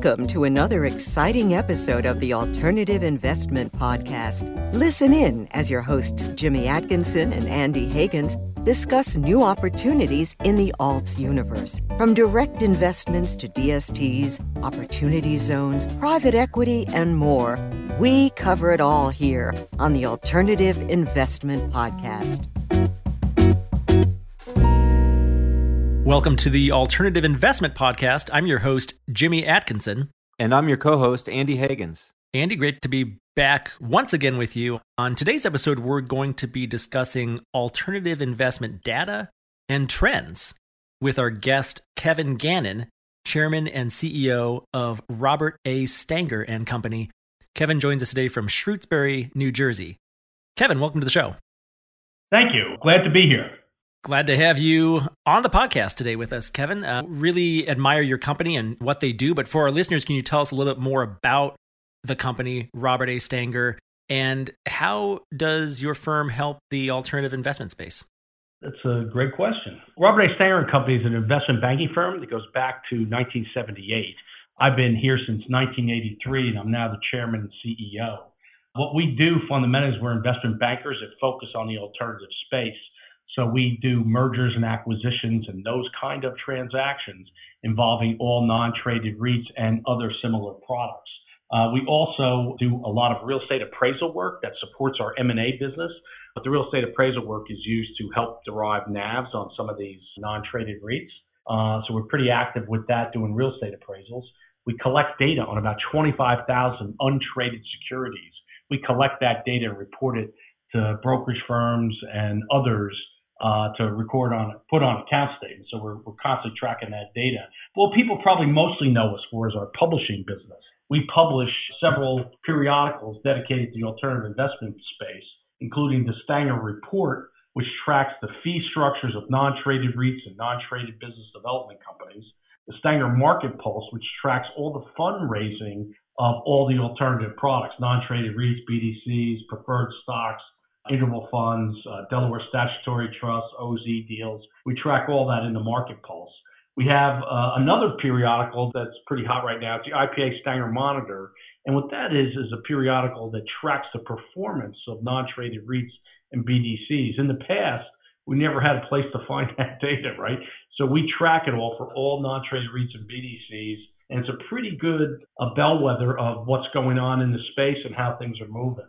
Welcome to another exciting episode of the Alternative Investment Podcast. Listen in as your hosts Jimmy Atkinson and Andy Hagans discuss new opportunities in the alts universe. From direct investments to DSTs, opportunity zones, private equity, and more, we cover it all here on the Alternative Investment Podcast. Welcome to the Alternative Investment Podcast. I'm your host, Jimmy Atkinson. And I'm your co host, Andy Hagans. Andy, great to be back once again with you. On today's episode, we're going to be discussing alternative investment data and trends with our guest, Kevin Gannon, Chairman and CEO of Robert A. Stanger and Company. Kevin joins us today from Shrewsbury, New Jersey. Kevin, welcome to the show. Thank you. Glad to be here. Glad to have you on the podcast today with us, Kevin. Uh, really admire your company and what they do. But for our listeners, can you tell us a little bit more about the company, Robert A. Stanger, and how does your firm help the alternative investment space? That's a great question. Robert A. Stanger and Company is an investment banking firm that goes back to 1978. I've been here since 1983, and I'm now the chairman and CEO. What we do fundamentally is we're investment bankers that focus on the alternative space. So we do mergers and acquisitions and those kind of transactions involving all non-traded REITs and other similar products. Uh, we also do a lot of real estate appraisal work that supports our M&A business, but the real estate appraisal work is used to help derive NAVs on some of these non-traded REITs. Uh, so we're pretty active with that, doing real estate appraisals. We collect data on about 25,000 untraded securities. We collect that data and report it to brokerage firms and others uh, to record on, put on account statements. So we're, we're constantly tracking that data. Well, people probably mostly know us for is our publishing business. We publish several periodicals dedicated to the alternative investment space, including the Stanger Report, which tracks the fee structures of non-traded REITs and non-traded business development companies. The Stanger Market Pulse, which tracks all the fundraising of all the alternative products, non-traded REITs, BDCs, preferred stocks, interval funds, uh, Delaware statutory trusts, OZ deals. We track all that in the Market Pulse. We have uh, another periodical that's pretty hot right now. It's the IPA Stanger Monitor. And what that is, is a periodical that tracks the performance of non traded REITs and BDCs. In the past, we never had a place to find that data, right? So we track it all for all non traded REITs and BDCs. And it's a pretty good a bellwether of what's going on in the space and how things are moving.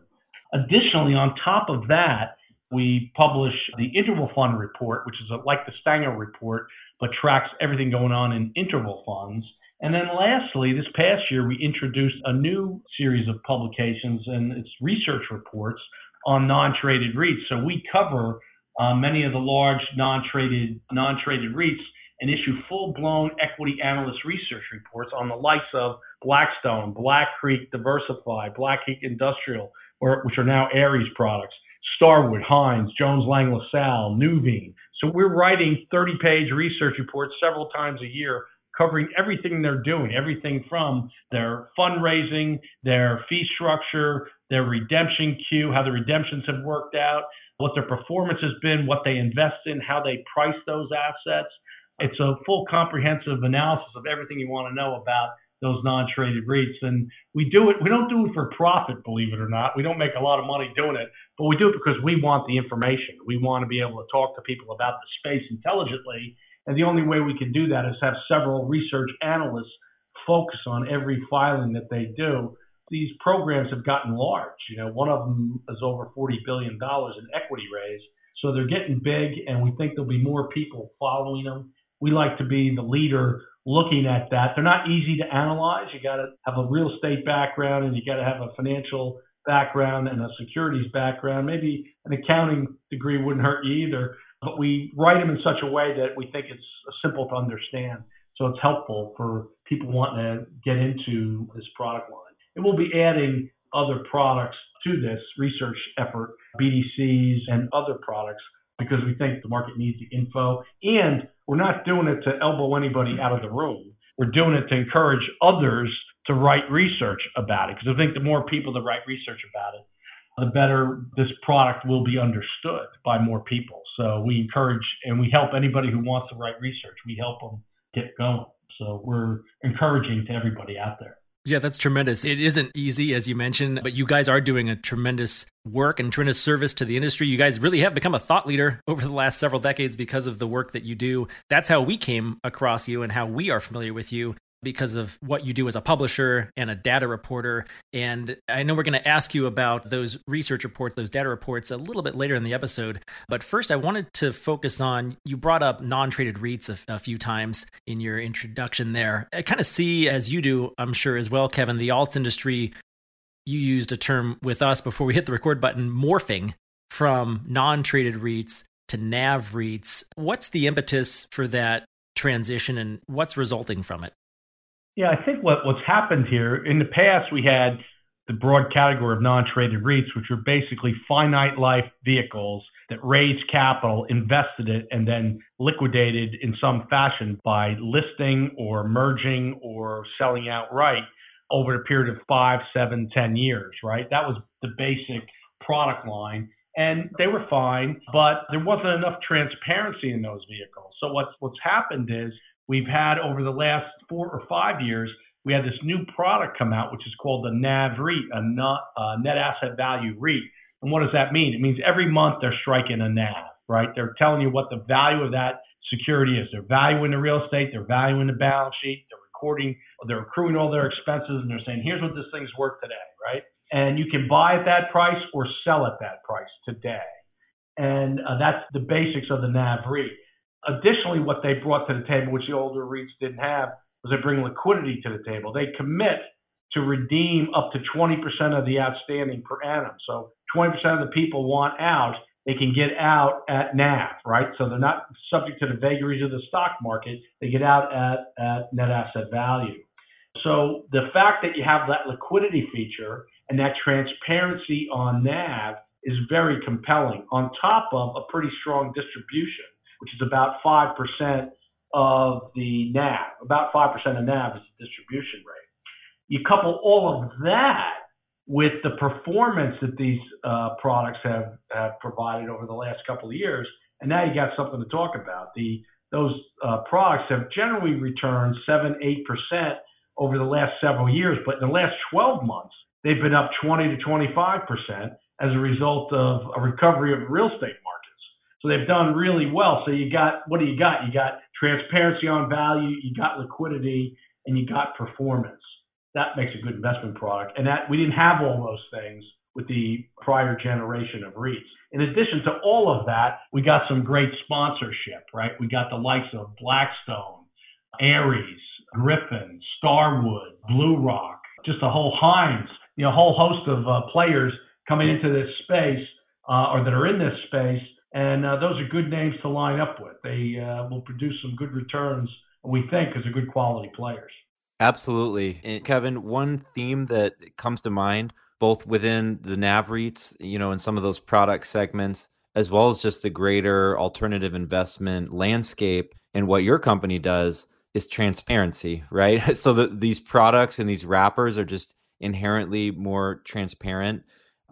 Additionally, on top of that, we publish the interval fund report, which is like the Stanger report, but tracks everything going on in interval funds. And then lastly, this past year, we introduced a new series of publications and it's research reports on non-traded REITs. So we cover uh, many of the large non-traded non-traded REITs and issue full-blown equity analyst research reports on the likes of Blackstone, Black Creek Diversified, Black Creek Industrial, or, which are now Ares products, Starwood, Hines, Jones Lang LaSalle, Nuveen. So we're writing 30 page research reports several times a year covering everything they're doing, everything from their fundraising, their fee structure, their redemption queue, how the redemptions have worked out, what their performance has been, what they invest in, how they price those assets. It's a full comprehensive analysis of everything you want to know about those non-traded REITs. And we do it, we don't do it for profit, believe it or not. We don't make a lot of money doing it, but we do it because we want the information. We want to be able to talk to people about the space intelligently. And the only way we can do that is have several research analysts focus on every filing that they do. These programs have gotten large. You know, one of them is over $40 billion in equity raise. So they're getting big, and we think there'll be more people following them. We like to be the leader looking at that. They're not easy to analyze. You got to have a real estate background and you got to have a financial background and a securities background. Maybe an accounting degree wouldn't hurt you either. But we write them in such a way that we think it's simple to understand. So it's helpful for people wanting to get into this product line. And we'll be adding other products to this research effort, BDCs and other products because we think the market needs the info. And we're not doing it to elbow anybody out of the room. We're doing it to encourage others to write research about it. Because I think the more people that write research about it, the better this product will be understood by more people. So we encourage and we help anybody who wants to write research. We help them get going. So we're encouraging to everybody out there. Yeah, that's tremendous. It isn't easy, as you mentioned, but you guys are doing a tremendous work and tremendous service to the industry. You guys really have become a thought leader over the last several decades because of the work that you do. That's how we came across you and how we are familiar with you because of what you do as a publisher and a data reporter. And I know we're going to ask you about those research reports, those data reports, a little bit later in the episode. But first, I wanted to focus on you brought up non traded REITs a, a, few times in your introduction there. I kind of see, as you do, I'm sure as well, Kevin, the alts industry. You used a term with us before we hit the record button morphing from non traded REITs to NAV REITs. What's the impetus for that transition and what's resulting from it? Yeah, I think what, what's happened here in the past, we had the broad category of non traded REITs, which were basically finite life vehicles that raised capital, invested it, and then liquidated in some fashion by listing or merging or selling outright over a period of five, seven, ten years, right? That was the basic product line. And they were fine, but there wasn't enough transparency in those vehicles. So what's what's happened is we've had over the last four or five years, we had this new product come out, which is called the NAV REIT, a not, net asset value REIT. And what does that mean? It means every month they're striking a NAV, right? They're telling you what the value of that security is. They're valuing the real estate, they're valuing the balance sheet, they're recording, they're accruing all their expenses, and they're saying, here's what this thing's worth today, right? And you can buy at that price or sell at that price today. And uh, that's the basics of the NAV REIT. Additionally, what they brought to the table, which the older REITs didn't have, was they bring liquidity to the table. They commit to redeem up to 20% of the outstanding per annum. So 20% of the people want out, they can get out at NAV, right? So they're not subject to the vagaries of the stock market. They get out at, at net asset value. So the fact that you have that liquidity feature and that transparency on NAV is very compelling on top of a pretty strong distribution which is about 5% of the NAV. About 5% of NAV is the distribution rate. You couple all of that with the performance that these uh, products have, have provided over the last couple of years, and now you got something to talk about. The those uh, products have generally returned seven, eight percent over the last several years, but in the last 12 months, they've been up 20 to 25 percent as a result of a recovery of the real estate market. So they've done really well. So you got what do you got? You got transparency on value, you got liquidity, and you got performance. That makes a good investment product. And that we didn't have all those things with the prior generation of REITs. In addition to all of that, we got some great sponsorship, right? We got the likes of Blackstone, Ares, Griffin, Starwood, Blue Rock, just a whole Hines, you know, a whole host of uh, players coming into this space uh, or that are in this space and uh, those are good names to line up with. They uh, will produce some good returns, we think, as a good quality players. Absolutely. And Kevin, one theme that comes to mind, both within the NAV REITs, you know, in some of those product segments, as well as just the greater alternative investment landscape and what your company does is transparency, right? So that these products and these wrappers are just inherently more transparent.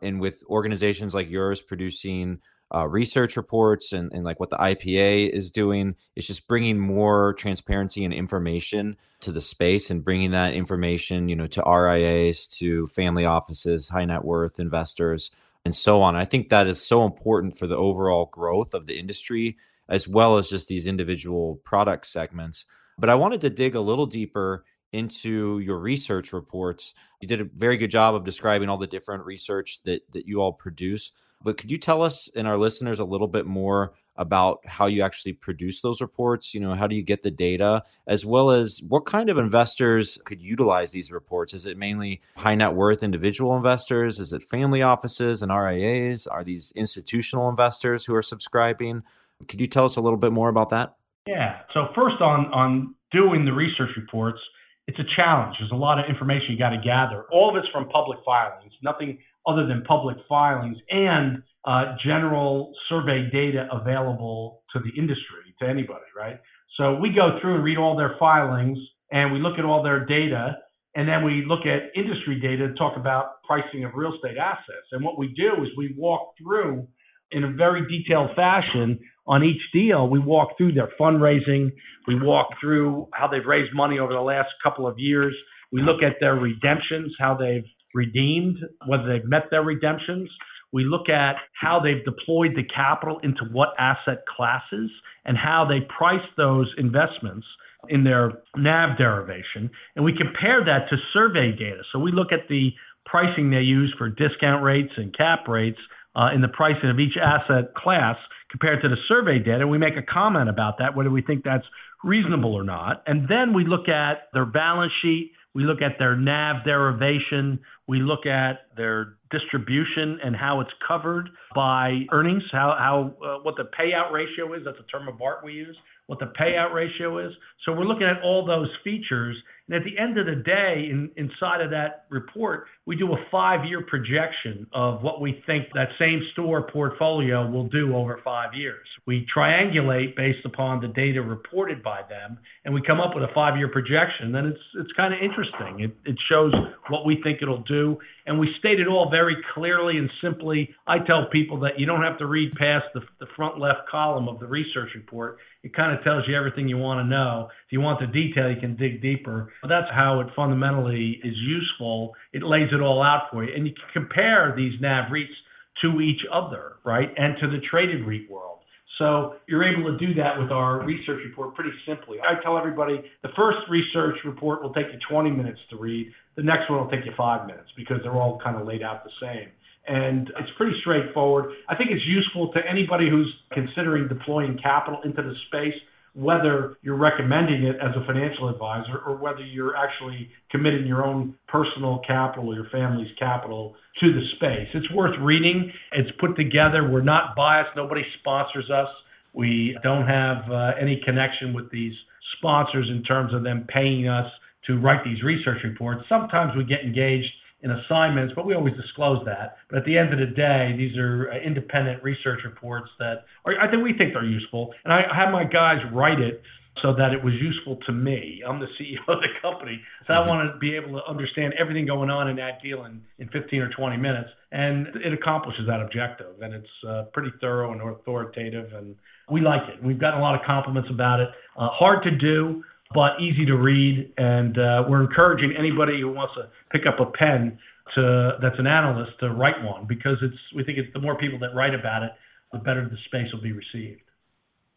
And with organizations like yours producing uh, research reports and, and like what the IPA is doing. It's just bringing more transparency and information to the space and bringing that information, you know, to RIAs, to family offices, high net worth investors, and so on. I think that is so important for the overall growth of the industry as well as just these individual product segments. But I wanted to dig a little deeper into your research reports. You did a very good job of describing all the different research that that you all produce. But could you tell us and our listeners a little bit more about how you actually produce those reports? You know, how do you get the data, as well as what kind of investors could utilize these reports? Is it mainly high net worth individual investors? Is it family offices and RIAs? Are these institutional investors who are subscribing? Could you tell us a little bit more about that? Yeah. So first on on doing the research reports, it's a challenge. There's a lot of information you got to gather. All of it's from public filings. Nothing other than public filings and uh, general survey data available to the industry, to anybody, right? So we go through and read all their filings and we look at all their data and then we look at industry data to talk about pricing of real estate assets. And what we do is we walk through in a very detailed fashion on each deal, we walk through their fundraising. We walk through how they've raised money over the last couple of years. We look at their redemptions, how they've redeemed, whether they've met their redemptions. We look at how they've deployed the capital into what asset classes and how they price those investments in their NAV derivation. And we compare that to survey data. So we look at the pricing they use for discount rates and cap rates uh, in the pricing of each asset class compared to the survey data. And we make a comment about that, whether we think that's reasonable or not. And then we look at their balance sheet, we look at their NAV derivation, we look at their distribution and how it's covered by earnings, how, how uh, what the payout ratio is. That's a term of art we use what the payout ratio is. So we're looking at all those features. And at the end of the day, in, inside of that report, we do a five year projection of what we think that same store portfolio will do over five years. We triangulate based upon the data reported by them, and we come up with a five year projection. Then it's, it's kind of interesting. It, it shows what we think it'll do. And we state it all very clearly and simply. I tell people that you don't have to read past the, the front left column of the research report it kind of tells you everything you want to know. If you want the detail, you can dig deeper. But that's how it fundamentally is useful. It lays all out for you. And you can compare these NAV REITs to each other, right? And to the traded REIT world. So you're able to do that with our research report pretty simply. I tell everybody the first research report will take you 20 minutes to read. The next one will take you five minutes because they're all kind of laid out the same and it's pretty straightforward. I think it's useful to anybody who's considering deploying capital into the space, whether you're recommending it as a financial advisor or whether you're actually committing your own personal capital or your family's capital to the space. It's worth reading. It's put together. We're not biased. Nobody sponsors us. We don't have uh, any connection with these sponsors in terms of them paying us to write these research reports. Sometimes we get engaged in assignments, but we always disclose that. But at the end of the day, these are uh, independent research reports that are, I think we think they're useful. And I have my guys write it so that it was useful to me. I'm the CEO of the company, so I mm-hmm. want to be able to understand everything going on in that deal in, in 15 or 20 minutes, and it accomplishes that objective. And it's uh, pretty thorough and authoritative, and we like it. We've gotten a lot of compliments about it. Uh, hard to do but easy to read. And uh, we're encouraging anybody who wants to pick up a pen to that's an analyst to write one because it's we think it's the more people that write about it, the better the space will be received.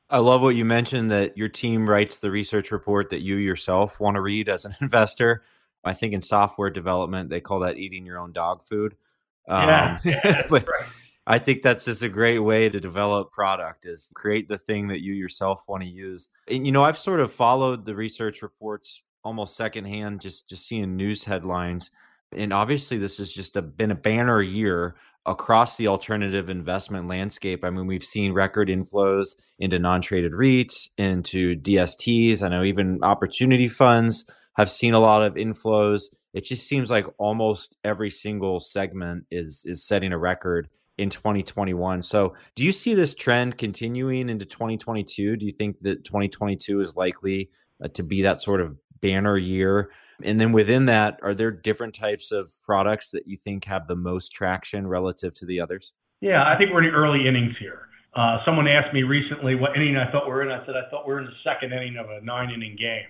I love what you mentioned that your team writes the research report that you yourself want to read as an investor. I think in software development they call that eating your own dog food. Um, yeah, but right. I think that's just a great way to develop product is create the thing that you yourself want to use. And you know, I've sort of followed the research reports almost secondhand, just just seeing news headlines. And obviously, this has just a, been a banner year across the alternative investment landscape. I mean, we've seen record inflows into non-traded REITs, into DSTs. I know even opportunity funds have seen a lot of inflows. It just seems like almost every single segment is is setting a record in 2021. So, do you see this trend continuing into 2022? Do you think that 2022 is likely uh, to be that sort of banner year? And then within that, are there different types of products that you think have the most traction relative to the others? Yeah, I think we're in the early innings here. Uh, someone asked me recently what inning I thought we we're in. I said I thought we're in the second inning of a nine inning game.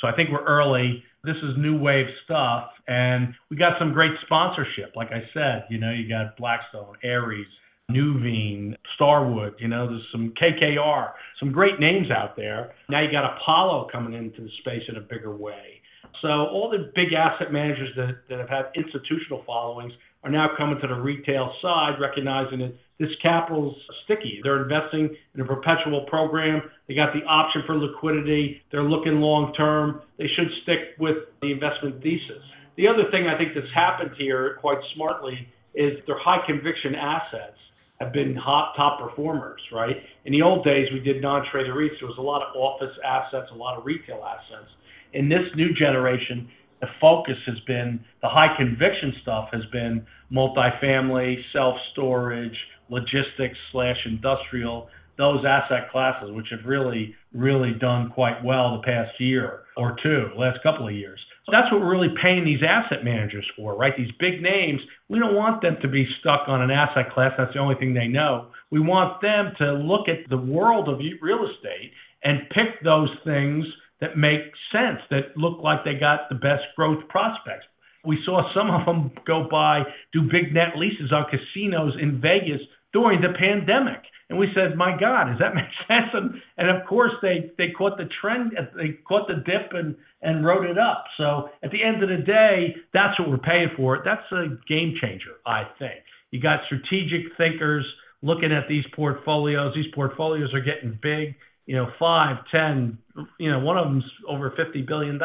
So I think we're early. This is new wave stuff, and we got some great sponsorship. Like I said, you know, you got Blackstone, Ares, Nuveen, Starwood. You know, there's some KKR, some great names out there. Now you got Apollo coming into the space in a bigger way. So all the big asset managers that, that have had institutional followings are now coming to the retail side, recognizing that this capital's sticky. They're investing in a perpetual program. They got the option for liquidity. They're looking long term. They should stick with the investment thesis. The other thing I think that's happened here quite smartly is their high conviction assets have been hot top performers, right? In the old days, we did non-traded REITs. There was a lot of office assets, a lot of retail assets. In this new generation, the focus has been the high conviction stuff has been multifamily, self storage, logistics slash industrial. those asset classes, which have really, really done quite well the past year or two, last couple of years. So that's what we're really paying these asset managers for, right? These big names, we don't want them to be stuck on an asset class. That's the only thing they know. We want them to look at the world of real estate and pick those things that make sense, that look like they got the best growth prospects. We saw some of them go by, do big net leases on casinos in Vegas during the pandemic. And we said, my God, does that make sense? And, and of course, they, they caught the trend, they caught the dip and, and rode it up. So at the end of the day, that's what we're paying for. That's a game changer, I think. You got strategic thinkers looking at these portfolios. These portfolios are getting big, you know, five, ten, you know, one of them's over $50 billion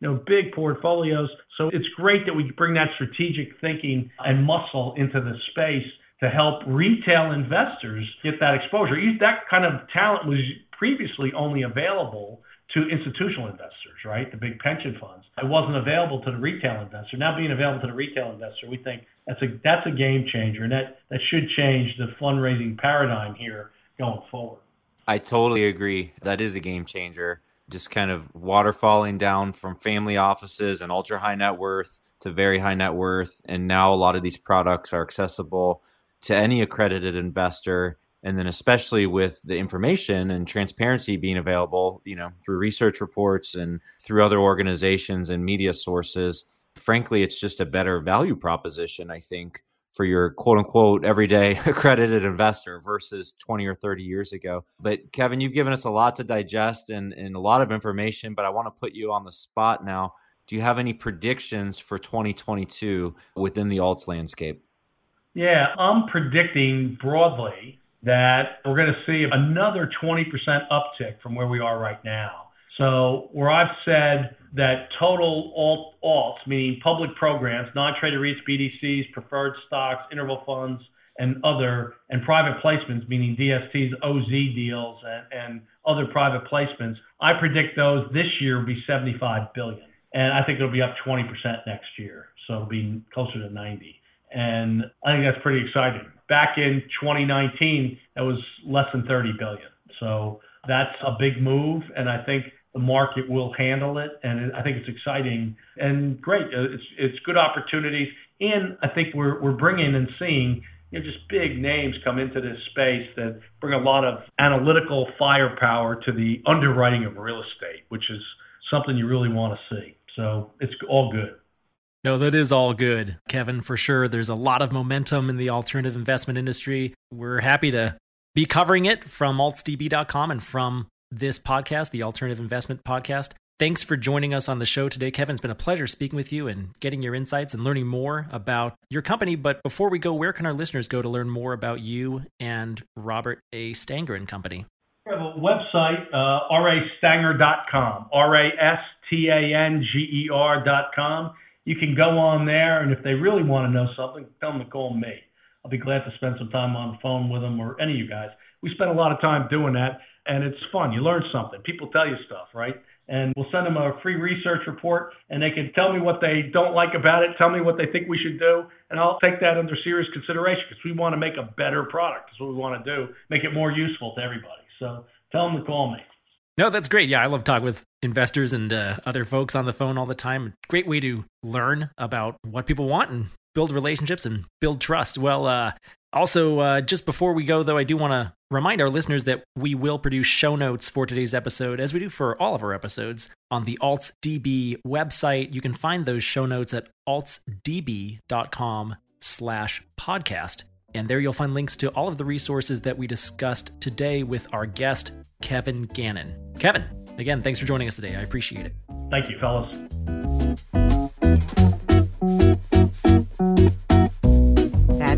you know, big portfolios. So it's great that we bring that strategic thinking and muscle into the space to help retail investors get that exposure. That kind of talent was previously only available to institutional investors, right? The big pension funds. It wasn't available to the retail investor. Now being available to the retail investor, we think that's a that's a game changer, and that that should change the fundraising paradigm here going forward. I totally agree. That is a game changer. Just kind of waterfalling down from family offices and ultra high net worth to very high net worth, and now a lot of these products are accessible to any accredited investor and then especially with the information and transparency being available you know through research reports and through other organizations and media sources frankly it's just a better value proposition i think for your quote unquote everyday accredited investor versus 20 or 30 years ago. But kevin you've given us a lot to digest and, and a lot of information but i want to put you on the spot now. Do you have any predictions for 2022 within the alts landscape? Yeah, I'm predicting broadly that we're going to see another 20% uptick from where we are right now. So, where I've said that total alt alts, meaning public programs, non-traded REITs, BDCs, preferred stocks, interval funds, and other, and private placements, meaning DSTs, OZ deals, and, and other private placements, I predict those this year will be 75 billion, and I think it'll be up 20% next year. So it'll be closer to 90. And I think that's pretty exciting. Back in 2019, that was less than 30 billion. So that's a big move, and I think the market will handle it, and I think it's exciting and great. Uh, it's it's good opportunities, and I think we're we're bringing and seeing you know just big names come into this space that bring a lot of analytical firepower to the underwriting of real estate, which is something you really want to see. So it's all good. No, that is all good, Kevin, for sure. There's a lot of momentum in the alternative investment industry. We're happy to be covering it from altsdb.com and from this podcast, the Alternative Investment Podcast. Thanks for joining us on the show today, Kevin. It's been a pleasure speaking with you and getting your insights and learning more about your company. But before we go, where can our listeners go to learn more about you and Robert A. Stanger and Company? We have a website, uh, rastanger.com, R A S T A N G E R.com you can go on there, and if they really want to know something, tell them to call me. I'll be glad to spend some time on the phone with them or any of you guys. We spend a lot of time doing that, and it's fun. You learn something. People tell you stuff, right? And we'll send them a free research report, and they can tell me what they don't like about it, tell me what they think we should do, and I'll take that under serious consideration because we want to make a better product. That's what we want to do, make it more useful to everybody. So tell them to call me. No, that's great. Yeah, I love talking with investors and uh, other folks on the phone all the time. Great way to learn about what people want and build relationships and build trust. Well, uh, also, uh, just before we go, though, I do want to remind our listeners that we will produce show notes for today's episode, as we do for all of our episodes, on the AltsDB website. You can find those show notes at altsdb.com slash podcast. And there you'll find links to all of the resources that we discussed today with our guest, Kevin Gannon. Kevin, again, thanks for joining us today. I appreciate it. Thank you, fellas.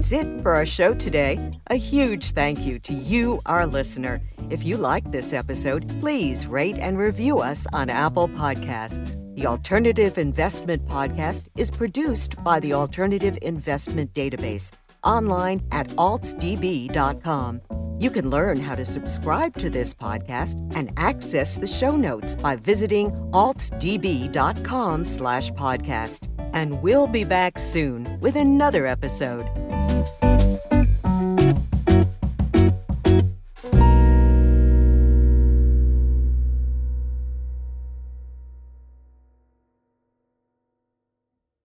That's it for our show today. A huge thank you to you, our listener. If you like this episode, please rate and review us on Apple Podcasts. The Alternative Investment Podcast is produced by the Alternative Investment Database online at altsdb.com. You can learn how to subscribe to this podcast and access the show notes by visiting altsdb.com slash podcast. And we'll be back soon with another episode.